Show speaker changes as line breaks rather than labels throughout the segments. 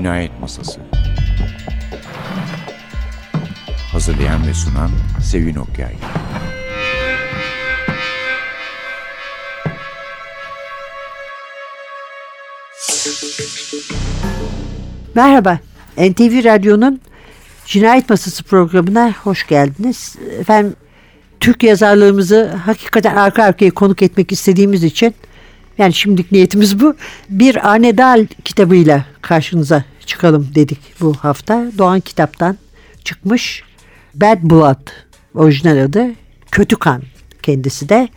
Cinayet Masası Hazırlayan ve sunan Sevin Okyay
Merhaba, NTV Radyo'nun Cinayet Masası programına hoş geldiniz. Efendim, Türk yazarlarımızı hakikaten arka arkaya konuk etmek istediğimiz için yani şimdilik niyetimiz bu. Bir Arne kitabıyla karşınıza çıkalım dedik bu hafta. Doğan kitaptan çıkmış Bad Blood orijinal adı. Kötü Kan kendisi de.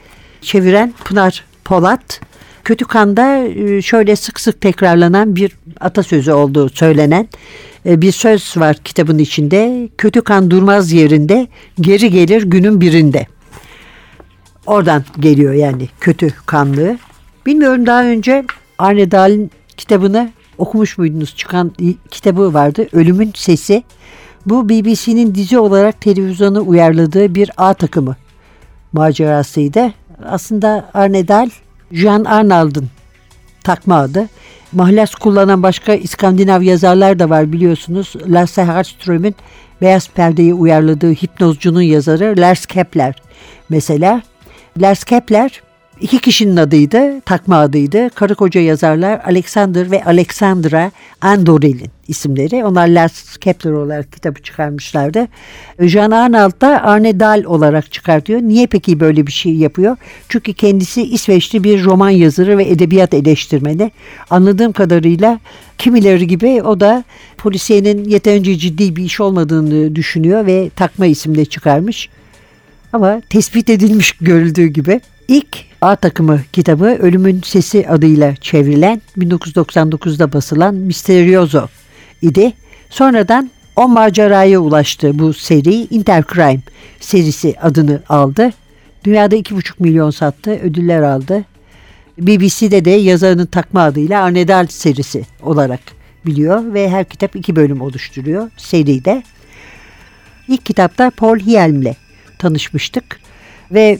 Çeviren Pınar Polat. Kötü kanda e, şöyle sık sık tekrarlanan bir atasözü olduğu söylenen e, bir söz var kitabın içinde. Kötü kan durmaz yerinde, geri gelir günün birinde. Oradan geliyor yani kötü kanlığı. Bilmiyorum daha önce Arne Dahl'in kitabını okumuş muydunuz? Çıkan kitabı vardı. Ölümün Sesi. Bu BBC'nin dizi olarak televizyona uyarladığı bir A takımı macerasıydı. Aslında Arne Dahl, Jean Arnald'ın takma adı. Mahlas kullanan başka İskandinav yazarlar da var biliyorsunuz. Lasse Hallström'ün Beyaz Perde'yi uyarladığı Hipnozcunun yazarı Lars Kepler mesela. Lars Kepler İki kişinin adıydı, takma adıydı. Karı koca yazarlar Alexander ve Alexandra Andorel'in isimleri. Onlar Lars Kepler olarak kitabı çıkarmışlardı. Jean Arnold da Arne Dahl olarak çıkartıyor. Niye peki böyle bir şey yapıyor? Çünkü kendisi İsveçli bir roman yazarı ve edebiyat eleştirmeni. Anladığım kadarıyla kimileri gibi o da polisiyenin yeterince ciddi bir iş olmadığını düşünüyor ve takma isimle çıkarmış. Ama tespit edilmiş görüldüğü gibi ilk A takımı kitabı Ölümün Sesi adıyla çevrilen 1999'da basılan Misterioso idi. Sonradan o maceraya ulaştı bu seri Intercrime serisi adını aldı. Dünyada 2,5 milyon sattı, ödüller aldı. BBC'de de yazarının takma adıyla Arnedal serisi olarak biliyor ve her kitap iki bölüm oluşturuyor seride. İlk kitapta Paul Hielm'le tanışmıştık ve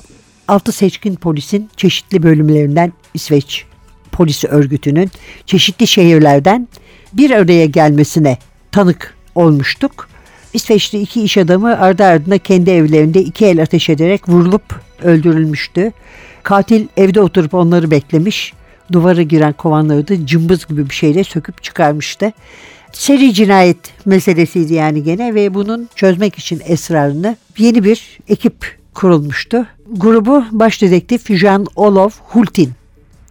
altı seçkin polisin çeşitli bölümlerinden İsveç polisi örgütünün çeşitli şehirlerden bir araya gelmesine tanık olmuştuk. İsveçli iki iş adamı ardı ardına kendi evlerinde iki el ateş ederek vurulup öldürülmüştü. Katil evde oturup onları beklemiş. Duvara giren kovanları da cımbız gibi bir şeyle söküp çıkarmıştı. Seri cinayet meselesiydi yani gene ve bunun çözmek için esrarını yeni bir ekip kurulmuştu. Grubu baş dedektif Jean Olof Hultin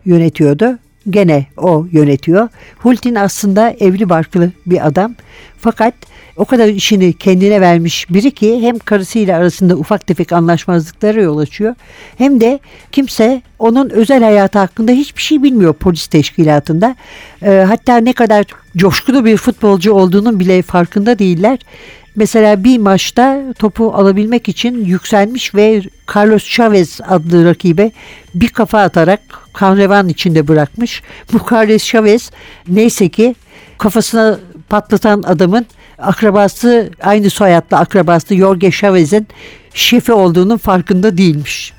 yönetiyordu. Gene o yönetiyor. Hultin aslında evli barklı bir adam. Fakat o kadar işini kendine vermiş biri ki hem karısıyla arasında ufak tefek anlaşmazlıklara yol açıyor. Hem de kimse onun özel hayatı hakkında hiçbir şey bilmiyor polis teşkilatında. E, hatta ne kadar coşkulu bir futbolcu olduğunun bile farkında değiller. Mesela bir maçta topu alabilmek için yükselmiş ve Carlos Chavez adlı rakibe bir kafa atarak kanrevan içinde bırakmış. Bu Carlos Chavez neyse ki kafasına patlatan adamın akrabası aynı soyadlı akrabası Jorge Chavez'in şefi olduğunun farkında değilmiş.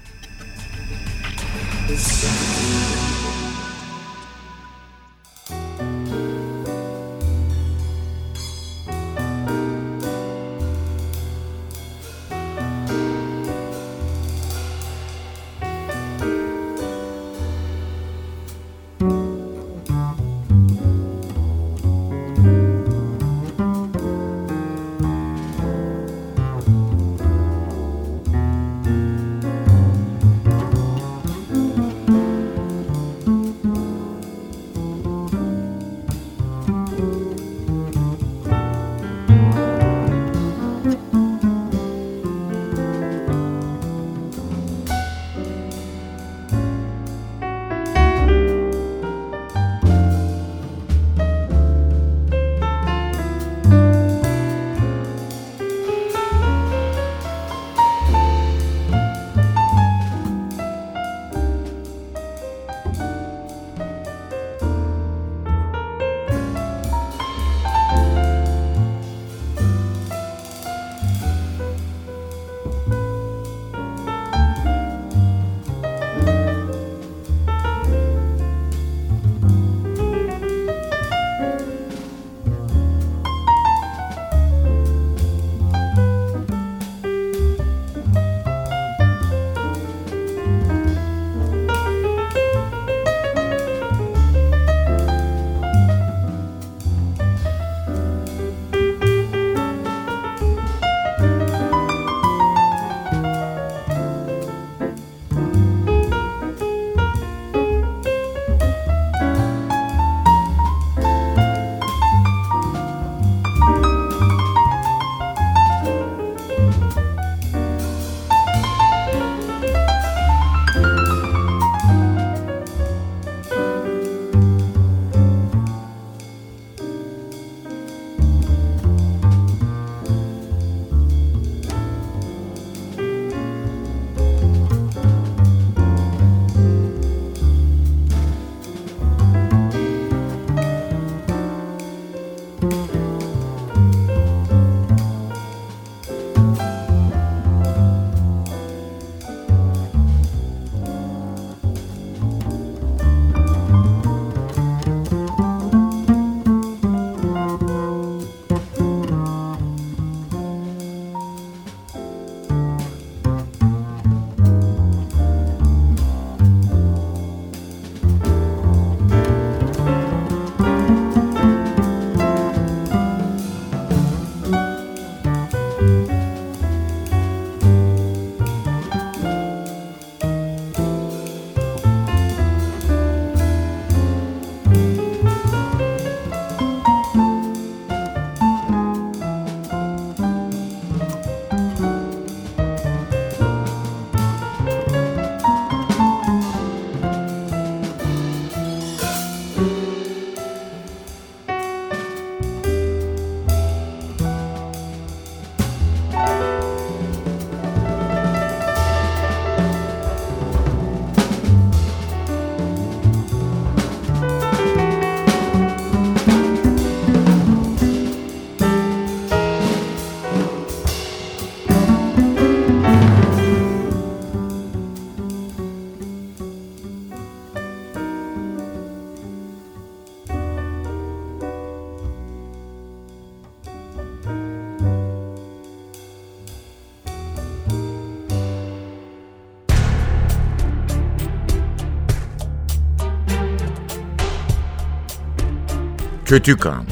Kötü kan.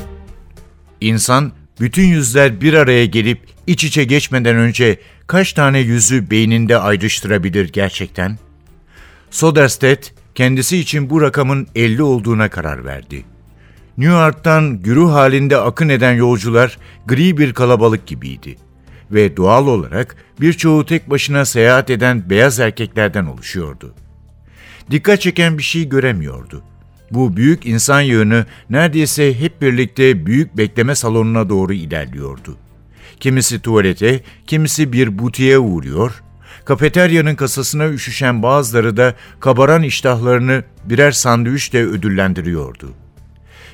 İnsan bütün yüzler bir araya gelip iç içe geçmeden önce kaç tane yüzü beyninde ayrıştırabilir gerçekten? Soderstedt kendisi için bu rakamın 50 olduğuna karar verdi. New York'tan güruh halinde akın eden yolcular gri bir kalabalık gibiydi ve doğal olarak birçoğu tek başına seyahat eden beyaz erkeklerden oluşuyordu. Dikkat çeken bir şey göremiyordu. Bu büyük insan yığını neredeyse hep birlikte büyük bekleme salonuna doğru ilerliyordu. Kimisi tuvalete, kimisi bir butiğe uğruyor, kafeteryanın kasasına üşüşen bazıları da kabaran iştahlarını birer sandviçle ödüllendiriyordu.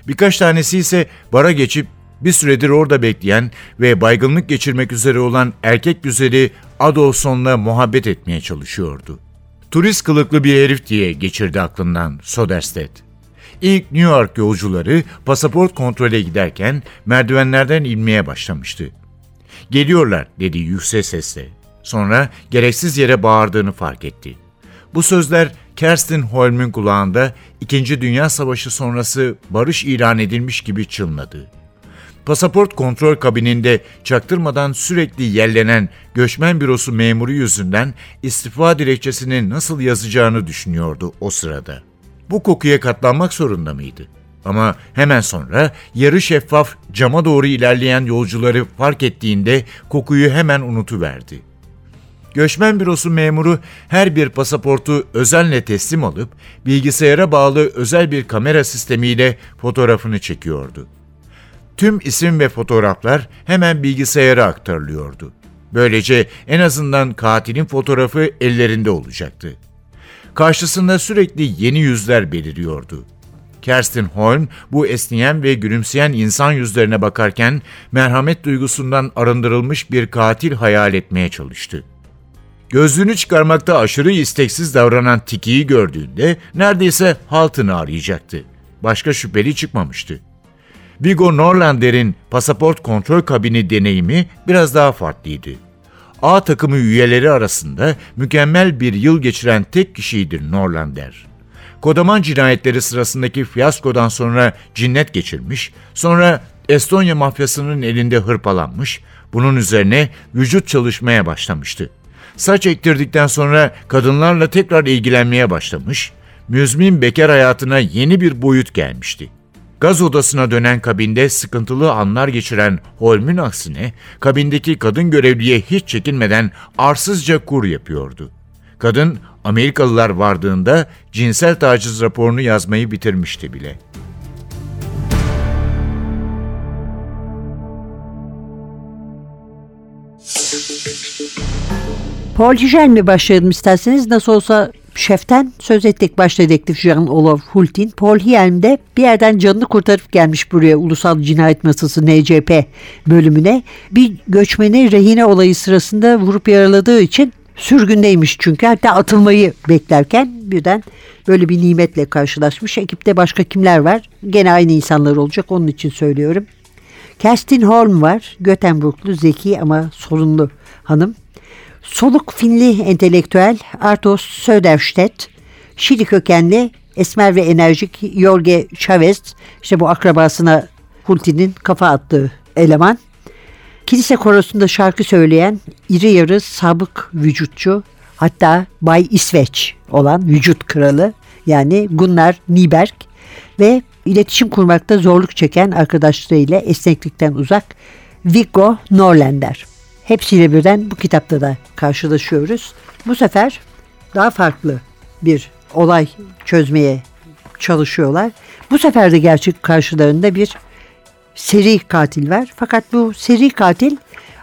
Birkaç tanesi ise bara geçip bir süredir orada bekleyen ve baygınlık geçirmek üzere olan erkek güzeli Adolfson'la muhabbet etmeye çalışıyordu. Turist kılıklı bir herif diye geçirdi aklından Soderstedt. İlk New York yolcuları pasaport kontrole giderken merdivenlerden inmeye başlamıştı. Geliyorlar dedi yüksek sesle. Sonra gereksiz yere bağırdığını fark etti. Bu sözler Kerstin Holm'ün kulağında İkinci Dünya Savaşı sonrası barış ilan edilmiş gibi çınladı. Pasaport kontrol kabininde çaktırmadan sürekli yellenen göçmen bürosu memuru yüzünden istifa dilekçesini nasıl yazacağını düşünüyordu o sırada. Bu kokuya katlanmak zorunda mıydı? Ama hemen sonra yarı şeffaf cama doğru ilerleyen yolcuları fark ettiğinde kokuyu hemen unutuverdi. Göçmen bürosu memuru her bir pasaportu özenle teslim alıp bilgisayara bağlı özel bir kamera sistemiyle fotoğrafını çekiyordu. Tüm isim ve fotoğraflar hemen bilgisayara aktarılıyordu. Böylece en azından katilin fotoğrafı ellerinde olacaktı. Karşısında sürekli yeni yüzler beliriyordu. Kerstin Holm bu esneyen ve gülümseyen insan yüzlerine bakarken merhamet duygusundan arındırılmış bir katil hayal etmeye çalıştı. Gözlüğünü çıkarmakta aşırı isteksiz davranan Tiki'yi gördüğünde neredeyse haltını arayacaktı. Başka şüpheli çıkmamıştı. Vigo Norlander'in pasaport kontrol kabini deneyimi biraz daha farklıydı. A takımı üyeleri arasında mükemmel bir yıl geçiren tek kişiydi Norlander. Kodaman cinayetleri sırasındaki fiyaskodan sonra cinnet geçirmiş, sonra Estonya mafyasının elinde hırpalanmış, bunun üzerine vücut çalışmaya başlamıştı. Saç ektirdikten sonra kadınlarla tekrar ilgilenmeye başlamış, müzmin bekar hayatına yeni bir boyut gelmişti. Gaz odasına dönen kabinde sıkıntılı anlar geçiren Holm'ün aksine kabindeki kadın görevliye hiç çekinmeden arsızca kur yapıyordu. Kadın Amerikalılar vardığında cinsel taciz raporunu yazmayı bitirmişti bile.
Paul Hijel mi başlayalım isterseniz? Nasıl olsa şeften söz ettik baş dedektif Jean-Olaf Hultin. Paul Hjelm de bir yerden canını kurtarıp gelmiş buraya Ulusal Cinayet Masası NCP bölümüne. Bir göçmeni rehine olayı sırasında vurup yaraladığı için sürgündeymiş çünkü. Hatta atılmayı beklerken birden böyle bir nimetle karşılaşmış. Ekipte başka kimler var? Gene aynı insanlar olacak onun için söylüyorum. Kerstin Holm var. Göteborglu, zeki ama sorunlu hanım. Soluk Finli entelektüel Artos Söderstedt, Şili kökenli esmer ve enerjik Jorge Chavez, işte bu akrabasına Hulti'nin kafa attığı eleman. Kilise korosunda şarkı söyleyen iri yarı sabık vücutçu hatta Bay İsveç olan vücut kralı yani Gunnar Nyberg ve iletişim kurmakta zorluk çeken arkadaşlarıyla esneklikten uzak Viggo Norlander. Hepsiyle birden bu kitapta da karşılaşıyoruz. Bu sefer daha farklı bir olay çözmeye çalışıyorlar. Bu sefer de gerçek karşılarında bir seri katil var. Fakat bu seri katil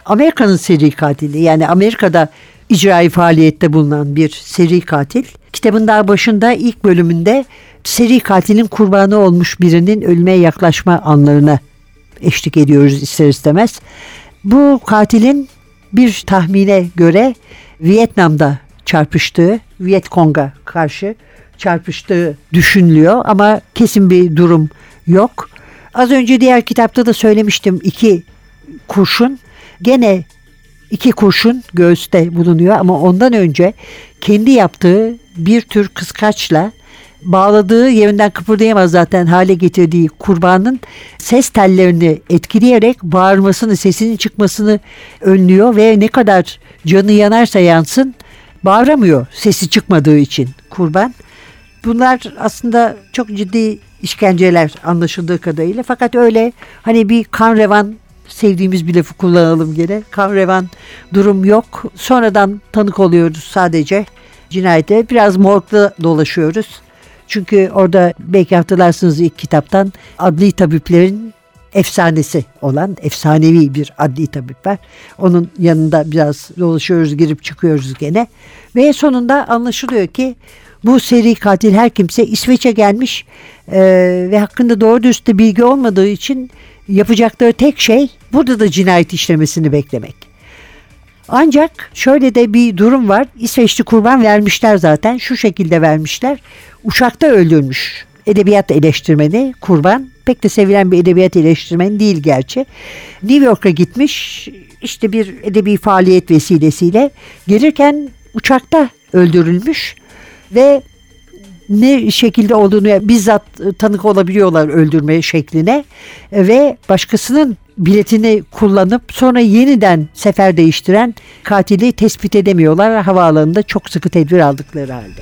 Amerika'nın seri katili. Yani Amerika'da icrai faaliyette bulunan bir seri katil. Kitabın daha başında ilk bölümünde seri katilin kurbanı olmuş birinin ölmeye yaklaşma anlarına eşlik ediyoruz ister istemez. Bu katilin bir tahmine göre Vietnam'da çarpıştığı, Vietkong'a karşı çarpıştığı düşünülüyor ama kesin bir durum yok. Az önce diğer kitapta da söylemiştim iki kurşun gene iki kurşun göğüste bulunuyor ama ondan önce kendi yaptığı bir tür kıskaçla bağladığı yerinden kıpırdayamaz zaten hale getirdiği kurbanın ses tellerini etkileyerek bağırmasını, sesinin çıkmasını önlüyor ve ne kadar canı yanarsa yansın bağıramıyor sesi çıkmadığı için kurban. Bunlar aslında çok ciddi işkenceler anlaşıldığı kadarıyla fakat öyle hani bir kan revan sevdiğimiz bir lafı kullanalım gene. Kan revan durum yok. Sonradan tanık oluyoruz sadece cinayete. Biraz morgda dolaşıyoruz. Çünkü orada belki hatırlarsınız ilk kitaptan adli tabiplerin efsanesi olan efsanevi bir adli tabip var. Onun yanında biraz dolaşıyoruz girip çıkıyoruz gene. Ve sonunda anlaşılıyor ki bu seri katil her kimse İsveç'e gelmiş e, ve hakkında doğru dürüst bilgi olmadığı için yapacakları tek şey burada da cinayet işlemesini beklemek. Ancak şöyle de bir durum var. İsveçli kurban vermişler zaten. Şu şekilde vermişler. Uçakta öldürmüş edebiyat eleştirmeni kurban. Pek de sevilen bir edebiyat eleştirmeni değil gerçi. New York'a gitmiş işte bir edebi faaliyet vesilesiyle gelirken uçakta öldürülmüş ve ne şekilde olduğunu bizzat tanık olabiliyorlar öldürme şekline ve başkasının biletini kullanıp sonra yeniden sefer değiştiren katili tespit edemiyorlar havaalanında çok sıkı tedbir aldıkları halde.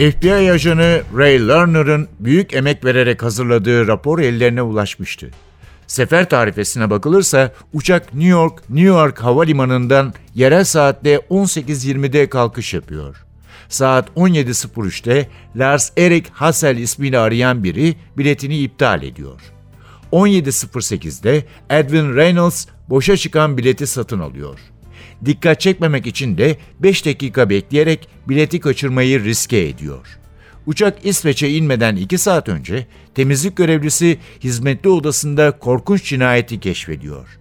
FBI ajanı Ray Lerner'ın büyük emek vererek hazırladığı rapor ellerine ulaşmıştı. Sefer tarifesine bakılırsa uçak New York, New York Havalimanı'ndan yerel saatte 18.20'de kalkış yapıyor. Saat 17.03'te Lars Erik Hassel ismiyle arayan biri biletini iptal ediyor. 17.08'de Edwin Reynolds boşa çıkan bileti satın alıyor. Dikkat çekmemek için de 5 dakika bekleyerek bileti kaçırmayı riske ediyor. Uçak İsveç'e inmeden 2 saat önce temizlik görevlisi hizmetli odasında korkunç cinayeti keşfediyor.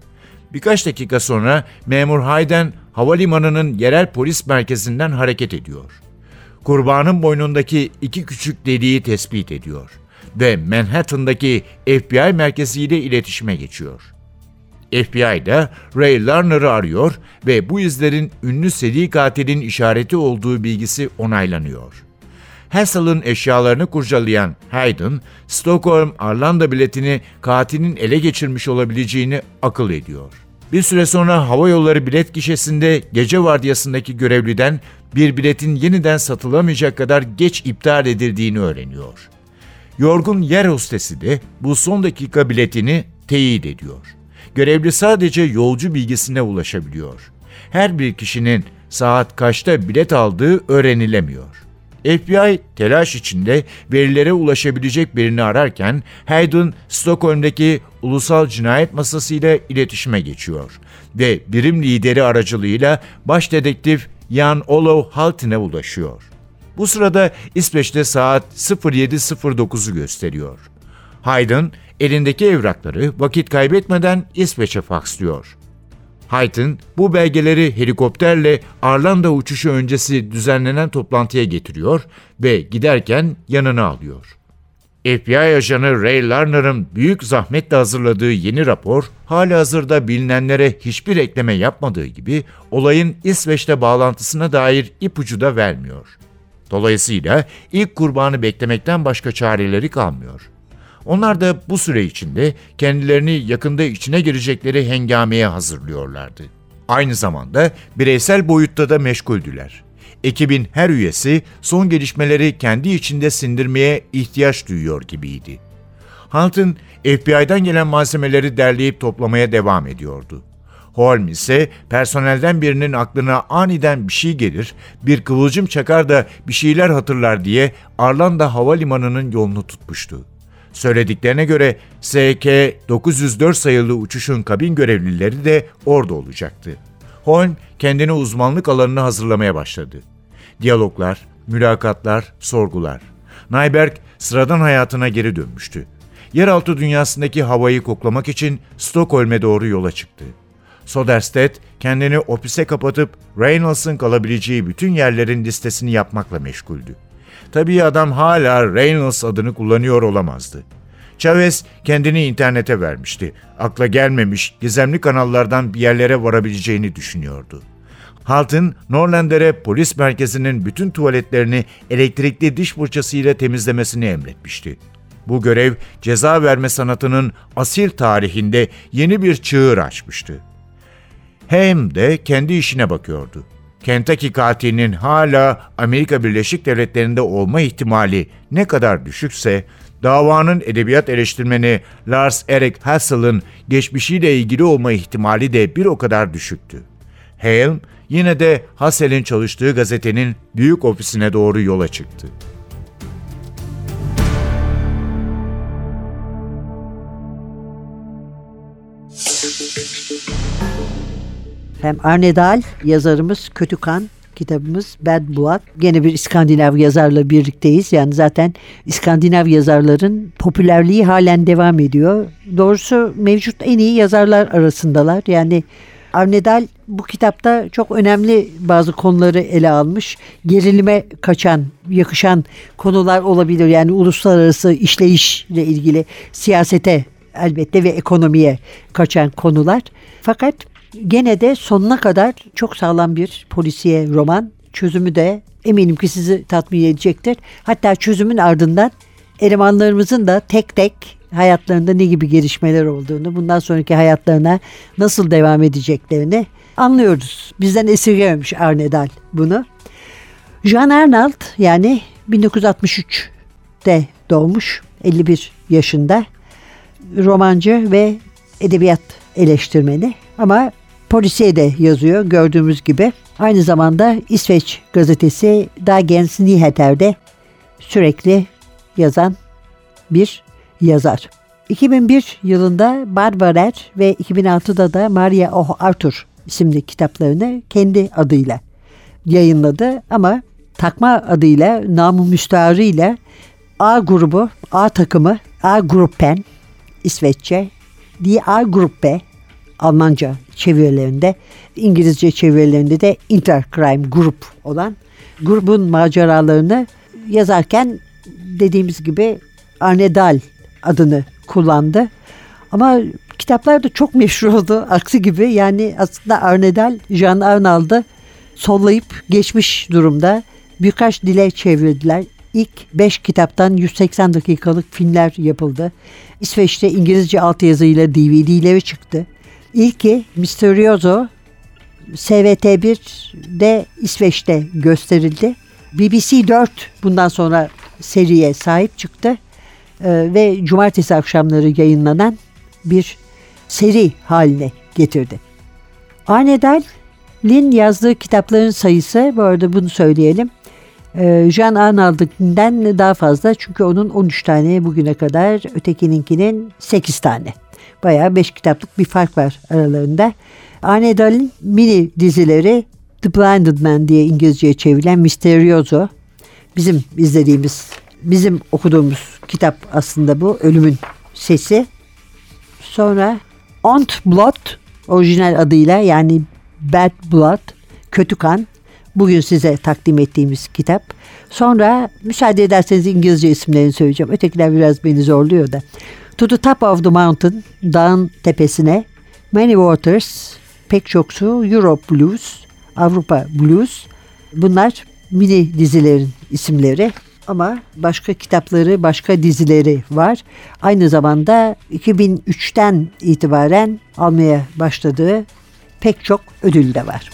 Birkaç dakika sonra memur Hayden havalimanının yerel polis merkezinden hareket ediyor. Kurbanın boynundaki iki küçük deliği tespit ediyor ve Manhattan'daki FBI merkeziyle iletişime geçiyor. FBI de Ray Lerner'ı arıyor ve bu izlerin ünlü seri katilin işareti olduğu bilgisi onaylanıyor. Hassel'ın eşyalarını kurcalayan Hayden, Stockholm Arlanda biletini katilin ele geçirmiş olabileceğini akıl ediyor. Bir süre sonra hava yolları bilet gişesinde gece vardiyasındaki görevliden bir biletin yeniden satılamayacak kadar geç iptal edildiğini öğreniyor. Yorgun yer hostesi de bu son dakika biletini teyit ediyor. Görevli sadece yolcu bilgisine ulaşabiliyor. Her bir kişinin saat kaçta bilet aldığı öğrenilemiyor. FBI telaş içinde verilere ulaşabilecek birini ararken Hayden Stockholm'daki ulusal cinayet masası ile iletişime geçiyor ve birim lideri aracılığıyla baş dedektif Jan Olof Haltin'e ulaşıyor. Bu sırada İsveç'te saat 07.09'u gösteriyor. Hayden elindeki evrakları vakit kaybetmeden İsveç'e fakslıyor. Hayden bu belgeleri helikopterle Arlanda uçuşu öncesi düzenlenen toplantıya getiriyor ve giderken yanına alıyor. FBI ajanı Ray Lerner'ın büyük zahmetle hazırladığı yeni rapor, hali hazırda bilinenlere hiçbir ekleme yapmadığı gibi olayın İsveç'te bağlantısına dair ipucu da vermiyor. Dolayısıyla ilk kurbanı beklemekten başka çareleri kalmıyor. Onlar da bu süre içinde kendilerini yakında içine girecekleri hengameye hazırlıyorlardı. Aynı zamanda bireysel boyutta da meşguldüler. Ekibin her üyesi son gelişmeleri kendi içinde sindirmeye ihtiyaç duyuyor gibiydi. Hunton, FBI'den gelen malzemeleri derleyip toplamaya devam ediyordu. Holmes ise personelden birinin aklına aniden bir şey gelir, bir kıvılcım çakar da bir şeyler hatırlar diye Arlanda Havalimanı'nın yolunu tutmuştu. Söylediklerine göre SK-904 sayılı uçuşun kabin görevlileri de orada olacaktı. Holm kendini uzmanlık alanına hazırlamaya başladı. Diyaloglar, mülakatlar, sorgular. Nyberg sıradan hayatına geri dönmüştü. Yeraltı dünyasındaki havayı koklamak için Stockholm'e doğru yola çıktı. Soderstedt kendini ofise kapatıp Reynolds'ın kalabileceği bütün yerlerin listesini yapmakla meşguldü. Tabii adam hala Reynolds adını kullanıyor olamazdı. Chavez kendini internete vermişti. Akla gelmemiş, gizemli kanallardan bir yerlere varabileceğini düşünüyordu. Halt'ın Norlander'e polis merkezinin bütün tuvaletlerini elektrikli diş fırçasıyla temizlemesini emretmişti. Bu görev ceza verme sanatının asil tarihinde yeni bir çığır açmıştı. Hem de kendi işine bakıyordu. Kentucky katilinin hala Amerika Birleşik Devletleri'nde olma ihtimali ne kadar düşükse, davanın edebiyat eleştirmeni Lars Erik Hassel'ın geçmişiyle ilgili olma ihtimali de bir o kadar düşüktü. Hale yine de Hassel'in çalıştığı gazetenin büyük ofisine doğru yola çıktı.
Hem Arne Dahl yazarımız Kötü Kan kitabımız Bad Blood. Gene bir İskandinav yazarla birlikteyiz. Yani zaten İskandinav yazarların popülerliği halen devam ediyor. Doğrusu mevcut en iyi yazarlar arasındalar. Yani Arne Dahl bu kitapta çok önemli bazı konuları ele almış. Gerilime kaçan, yakışan konular olabilir. Yani uluslararası işleyişle ilgili siyasete elbette ve ekonomiye kaçan konular. Fakat gene de sonuna kadar çok sağlam bir polisiye roman. Çözümü de eminim ki sizi tatmin edecektir. Hatta çözümün ardından elemanlarımızın da tek tek hayatlarında ne gibi gelişmeler olduğunu, bundan sonraki hayatlarına nasıl devam edeceklerini anlıyoruz. Bizden esirgememiş Arne Dahl bunu. Jean Arnold yani 1963'te doğmuş 51 yaşında romancı ve edebiyat eleştirmeni ama polisiye de yazıyor gördüğümüz gibi. Aynı zamanda İsveç gazetesi Dagens Nyheter'de sürekli yazan bir yazar. 2001 yılında Barbarer ve 2006'da da Maria Oh Arthur isimli kitaplarını kendi adıyla yayınladı ama takma adıyla, namı müstaharıyla A grubu, A takımı, A Gruppen İsveççe, Die A Gruppe Almanca çevirilerinde, İngilizce çevirilerinde de Intercrime Group olan grubun maceralarını yazarken dediğimiz gibi Arne Dahl adını kullandı. Ama kitaplar da çok meşhur oldu. Aksi gibi yani aslında Arne Dahl, Jean Arnald'ı sollayıp geçmiş durumda. Birkaç dile çevirdiler. İlk 5 kitaptan 180 dakikalık filmler yapıldı. İsveç'te İngilizce altyazıyla DVD'leri çıktı. İlki Misterioso SVT1'de İsveç'te gösterildi. BBC 4 bundan sonra seriye sahip çıktı ee, ve cumartesi akşamları yayınlanan bir seri haline getirdi. Arne Dahl'in yazdığı kitapların sayısı bu arada bunu söyleyelim. Ee, Jean Arnald'ınkinden daha fazla çünkü onun 13 tane bugüne kadar ötekininkinin 8 tane. Bayağı 5 kitaplık bir fark var aralarında. Arne Dahl'in mini dizileri The Blinded Man diye İngilizceye çevrilen Misterioso. Bizim izlediğimiz, bizim okuduğumuz kitap aslında bu. Ölümün Sesi. Sonra Ont Blood orijinal adıyla yani Bad Blood, Kötü Kan. Bugün size takdim ettiğimiz kitap. Sonra müsaade ederseniz İngilizce isimlerini söyleyeceğim. Ötekiler biraz beni zorluyor da. To the Top of the Mountain, dağın tepesine. Many Waters, pek çok su. Europe Blues, Avrupa Blues. Bunlar mini dizilerin isimleri ama başka kitapları, başka dizileri var. Aynı zamanda 2003'ten itibaren almaya başladığı pek çok ödül de var.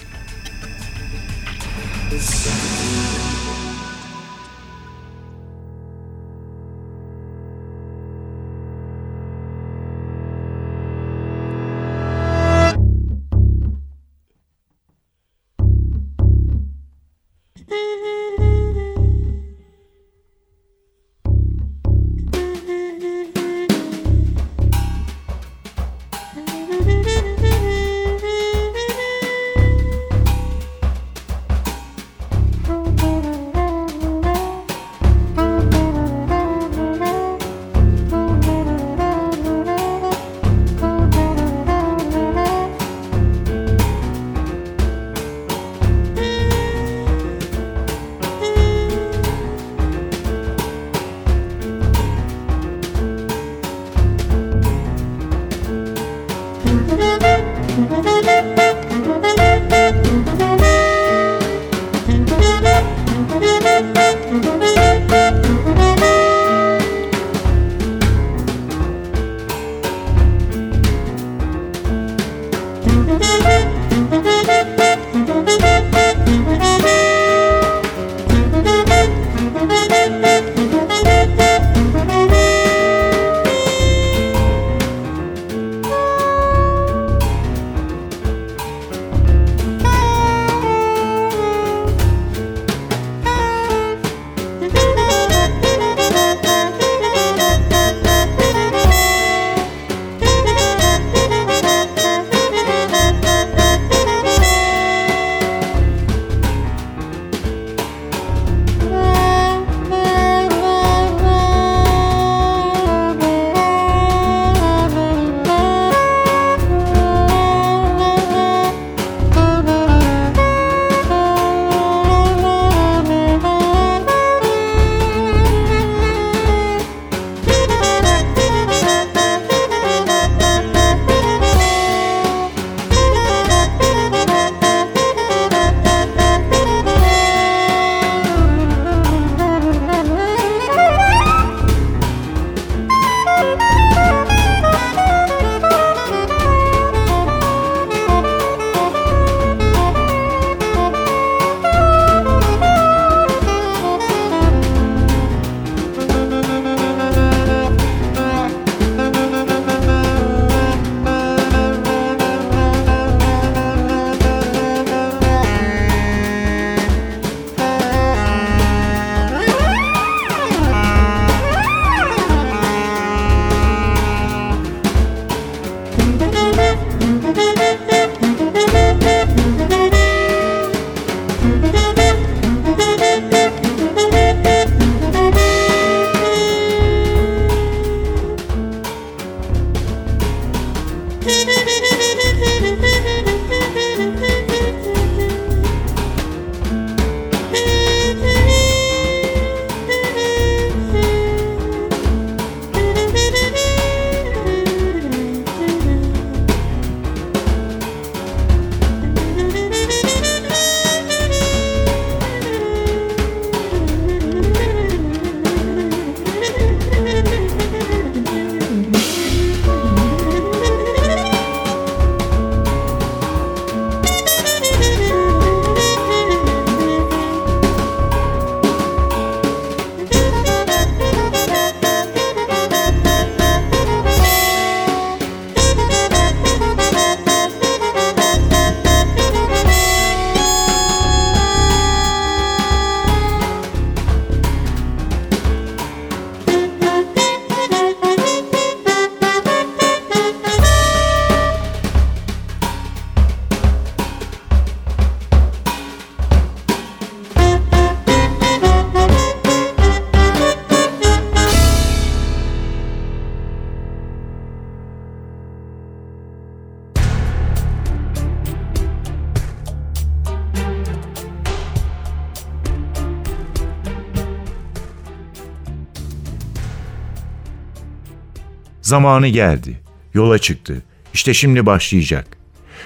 Zamanı geldi. Yola çıktı. İşte şimdi başlayacak.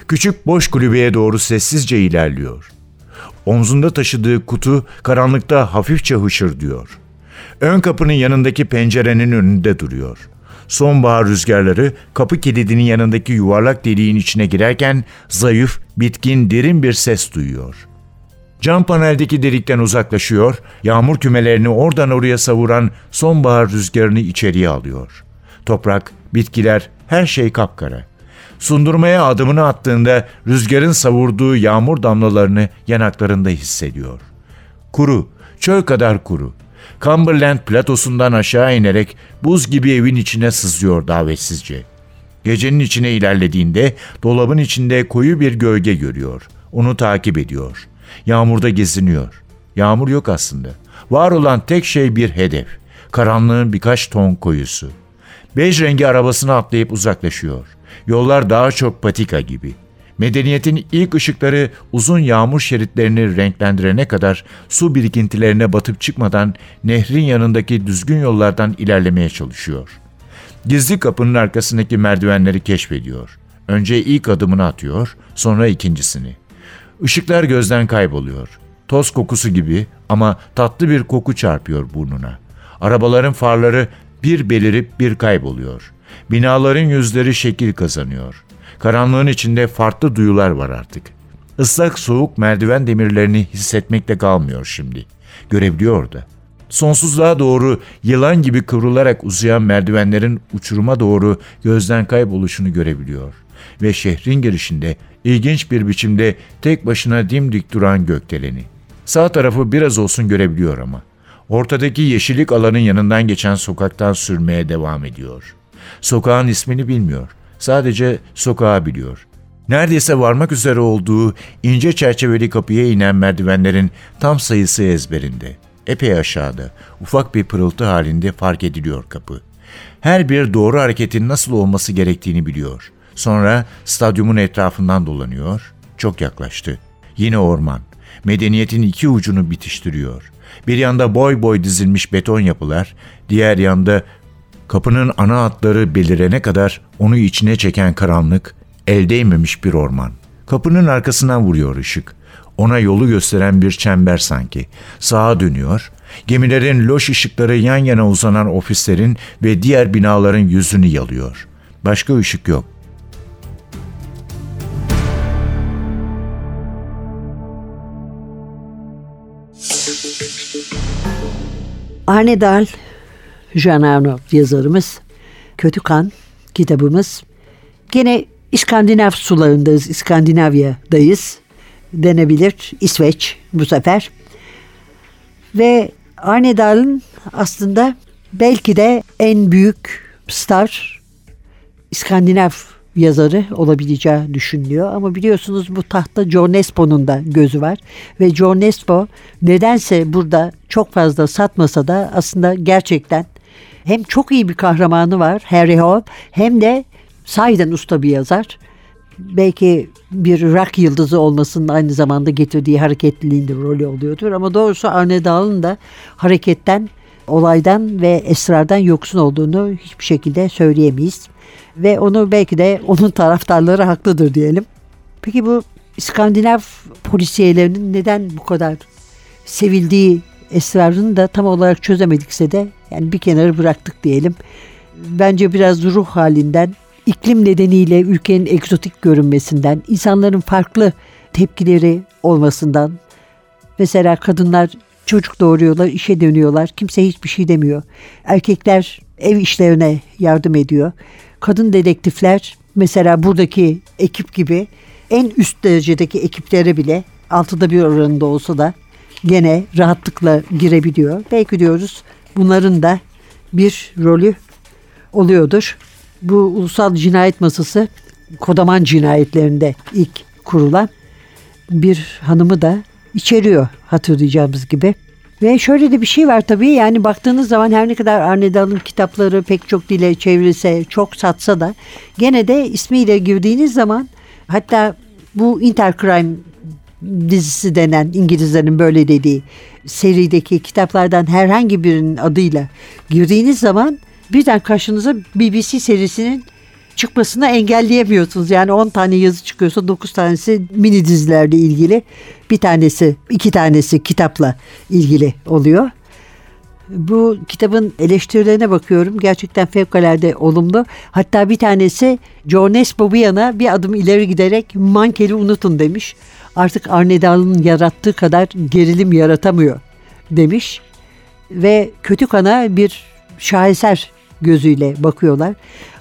Küçük boş kulübeye doğru sessizce ilerliyor. Omzunda taşıdığı kutu karanlıkta hafifçe hışırdıyor. Ön kapının yanındaki pencerenin önünde duruyor. Sonbahar rüzgarları kapı kilidinin yanındaki yuvarlak deliğin içine girerken zayıf, bitkin, derin bir ses duyuyor. Cam paneldeki delikten uzaklaşıyor, yağmur kümelerini oradan oraya savuran sonbahar rüzgarını içeriye alıyor. Toprak, bitkiler, her şey kapkara. Sundurmaya adımını attığında rüzgarın savurduğu yağmur damlalarını yanaklarında hissediyor. Kuru, çöl kadar kuru. Cumberland platosundan aşağı inerek buz gibi evin içine sızıyor davetsizce. Gecenin içine ilerlediğinde dolabın içinde koyu bir gölge görüyor. Onu takip ediyor. Yağmurda geziniyor. Yağmur yok aslında. Var olan tek şey bir hedef. Karanlığın birkaç ton koyusu. Bej rengi arabasına atlayıp uzaklaşıyor. Yollar daha çok patika gibi. Medeniyetin ilk ışıkları uzun yağmur şeritlerini renklendirene kadar su birikintilerine batıp çıkmadan nehrin yanındaki düzgün yollardan ilerlemeye çalışıyor. Gizli kapının arkasındaki merdivenleri keşfediyor. Önce ilk adımını atıyor, sonra ikincisini. Işıklar gözden kayboluyor. Toz kokusu gibi ama tatlı bir koku çarpıyor burnuna. Arabaların farları bir belirip bir kayboluyor. Binaların yüzleri şekil kazanıyor. Karanlığın içinde farklı duyular var artık. Islak soğuk merdiven demirlerini hissetmekte kalmıyor şimdi. Görebiliyor da. Sonsuzluğa doğru yılan gibi kıvrılarak uzayan merdivenlerin uçuruma doğru gözden kayboluşunu görebiliyor. Ve şehrin girişinde ilginç bir biçimde tek başına dimdik duran gökdeleni. Sağ tarafı biraz olsun görebiliyor ama. Ortadaki yeşillik alanın yanından geçen sokaktan sürmeye devam ediyor. Sokağın ismini bilmiyor. Sadece sokağı biliyor. Neredeyse varmak üzere olduğu ince çerçeveli kapıya inen merdivenlerin tam sayısı ezberinde. Epey aşağıda, ufak bir pırıltı halinde fark ediliyor kapı. Her bir doğru hareketin nasıl olması gerektiğini biliyor. Sonra stadyumun etrafından dolanıyor. Çok yaklaştı. Yine orman. Medeniyetin iki ucunu bitiştiriyor. Bir yanda boy boy dizilmiş beton yapılar, diğer yanda kapının ana hatları belirene kadar onu içine çeken karanlık, el değmemiş bir orman. Kapının arkasından vuruyor ışık. Ona yolu gösteren bir çember sanki. Sağa dönüyor. Gemilerin loş ışıkları yan yana uzanan ofislerin ve diğer binaların yüzünü yalıyor. Başka ışık yok.
Arne Dahl, Jean Arnaud yazarımız, Kötü Kan kitabımız. Gene İskandinav sularındayız, İskandinavya'dayız denebilir. İsveç bu sefer. Ve Arne Dahl'ın aslında belki de en büyük star İskandinav yazarı olabileceği düşünülüyor. Ama biliyorsunuz bu tahta John Nesbo'nun da gözü var. Ve John Nesbo nedense burada çok fazla satmasa da aslında gerçekten hem çok iyi bir kahramanı var Harry Hole hem de sahiden usta bir yazar. Belki bir rock yıldızı olmasının aynı zamanda getirdiği hareketliliğinde rolü oluyordur. Ama doğrusu Arne Dahl'ın da hareketten, olaydan ve esrardan yoksun olduğunu hiçbir şekilde söyleyemeyiz. Ve onu belki de onun taraftarları haklıdır diyelim. Peki bu İskandinav polisiyelerinin neden bu kadar sevildiği esrarını da tam olarak çözemedikse de yani bir kenara bıraktık diyelim. Bence biraz ruh halinden, iklim nedeniyle ülkenin egzotik görünmesinden, insanların farklı tepkileri olmasından. Mesela kadınlar çocuk doğuruyorlar, işe dönüyorlar. Kimse hiçbir şey demiyor. Erkekler ev işlerine yardım ediyor. Kadın dedektifler mesela buradaki ekip gibi en üst derecedeki ekiplere bile altıda bir oranında olsa da gene rahatlıkla girebiliyor. Belki diyoruz bunların da bir rolü oluyordur. Bu ulusal cinayet masası Kodaman cinayetlerinde ilk kurulan bir hanımı da içeriyor hatırlayacağımız gibi. Ve şöyle de bir şey var tabii yani baktığınız zaman her ne kadar Arne Dahl'ın kitapları pek çok dile çevrilse, çok satsa da gene de ismiyle girdiğiniz zaman hatta bu Intercrime dizisi denen İngilizlerin böyle dediği serideki kitaplardan herhangi birinin adıyla girdiğiniz zaman birden karşınıza BBC serisinin çıkmasını engelleyemiyorsunuz. Yani 10 tane yazı çıkıyorsa 9 tanesi mini dizilerle ilgili. Bir tanesi, iki tanesi kitapla ilgili oluyor. Bu kitabın eleştirilerine bakıyorum. Gerçekten fevkalade olumlu. Hatta bir tanesi Joe Nesbo bir adım ileri giderek Mankel'i unutun demiş. Artık Arne yarattığı kadar gerilim yaratamıyor demiş. Ve kötü kana bir şaheser gözüyle bakıyorlar.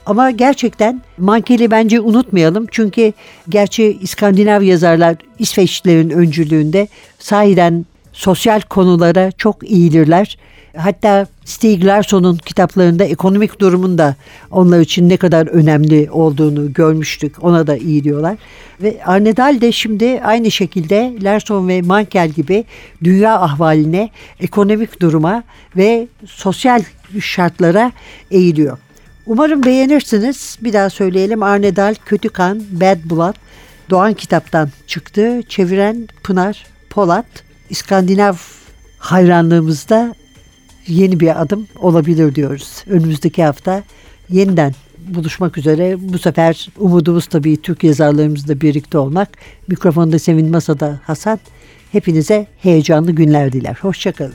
Ama gerçekten Mankel'i bence unutmayalım. Çünkü gerçi İskandinav yazarlar İsveçlilerin öncülüğünde sahiden sosyal konulara çok iyidirler. Hatta Stieg Larsson'un kitaplarında ekonomik durumun da onlar için ne kadar önemli olduğunu görmüştük. Ona da iyi diyorlar. Ve Arnedal de şimdi aynı şekilde Larsson ve Mankel gibi dünya ahvaline, ekonomik duruma ve sosyal şartlara eğiliyor. Umarım beğenirsiniz. Bir daha söyleyelim. Arnedal Kötü Kan, Bad Blood Doğan kitaptan çıktı. Çeviren Pınar Polat. İskandinav hayranlığımızda yeni bir adım olabilir diyoruz. Önümüzdeki hafta yeniden buluşmak üzere. Bu sefer umudumuz tabii Türk yazarlarımızla birlikte olmak. Mikrofonda Sevin Masa'da Hasan. Hepinize heyecanlı günler diler. Hoşçakalın.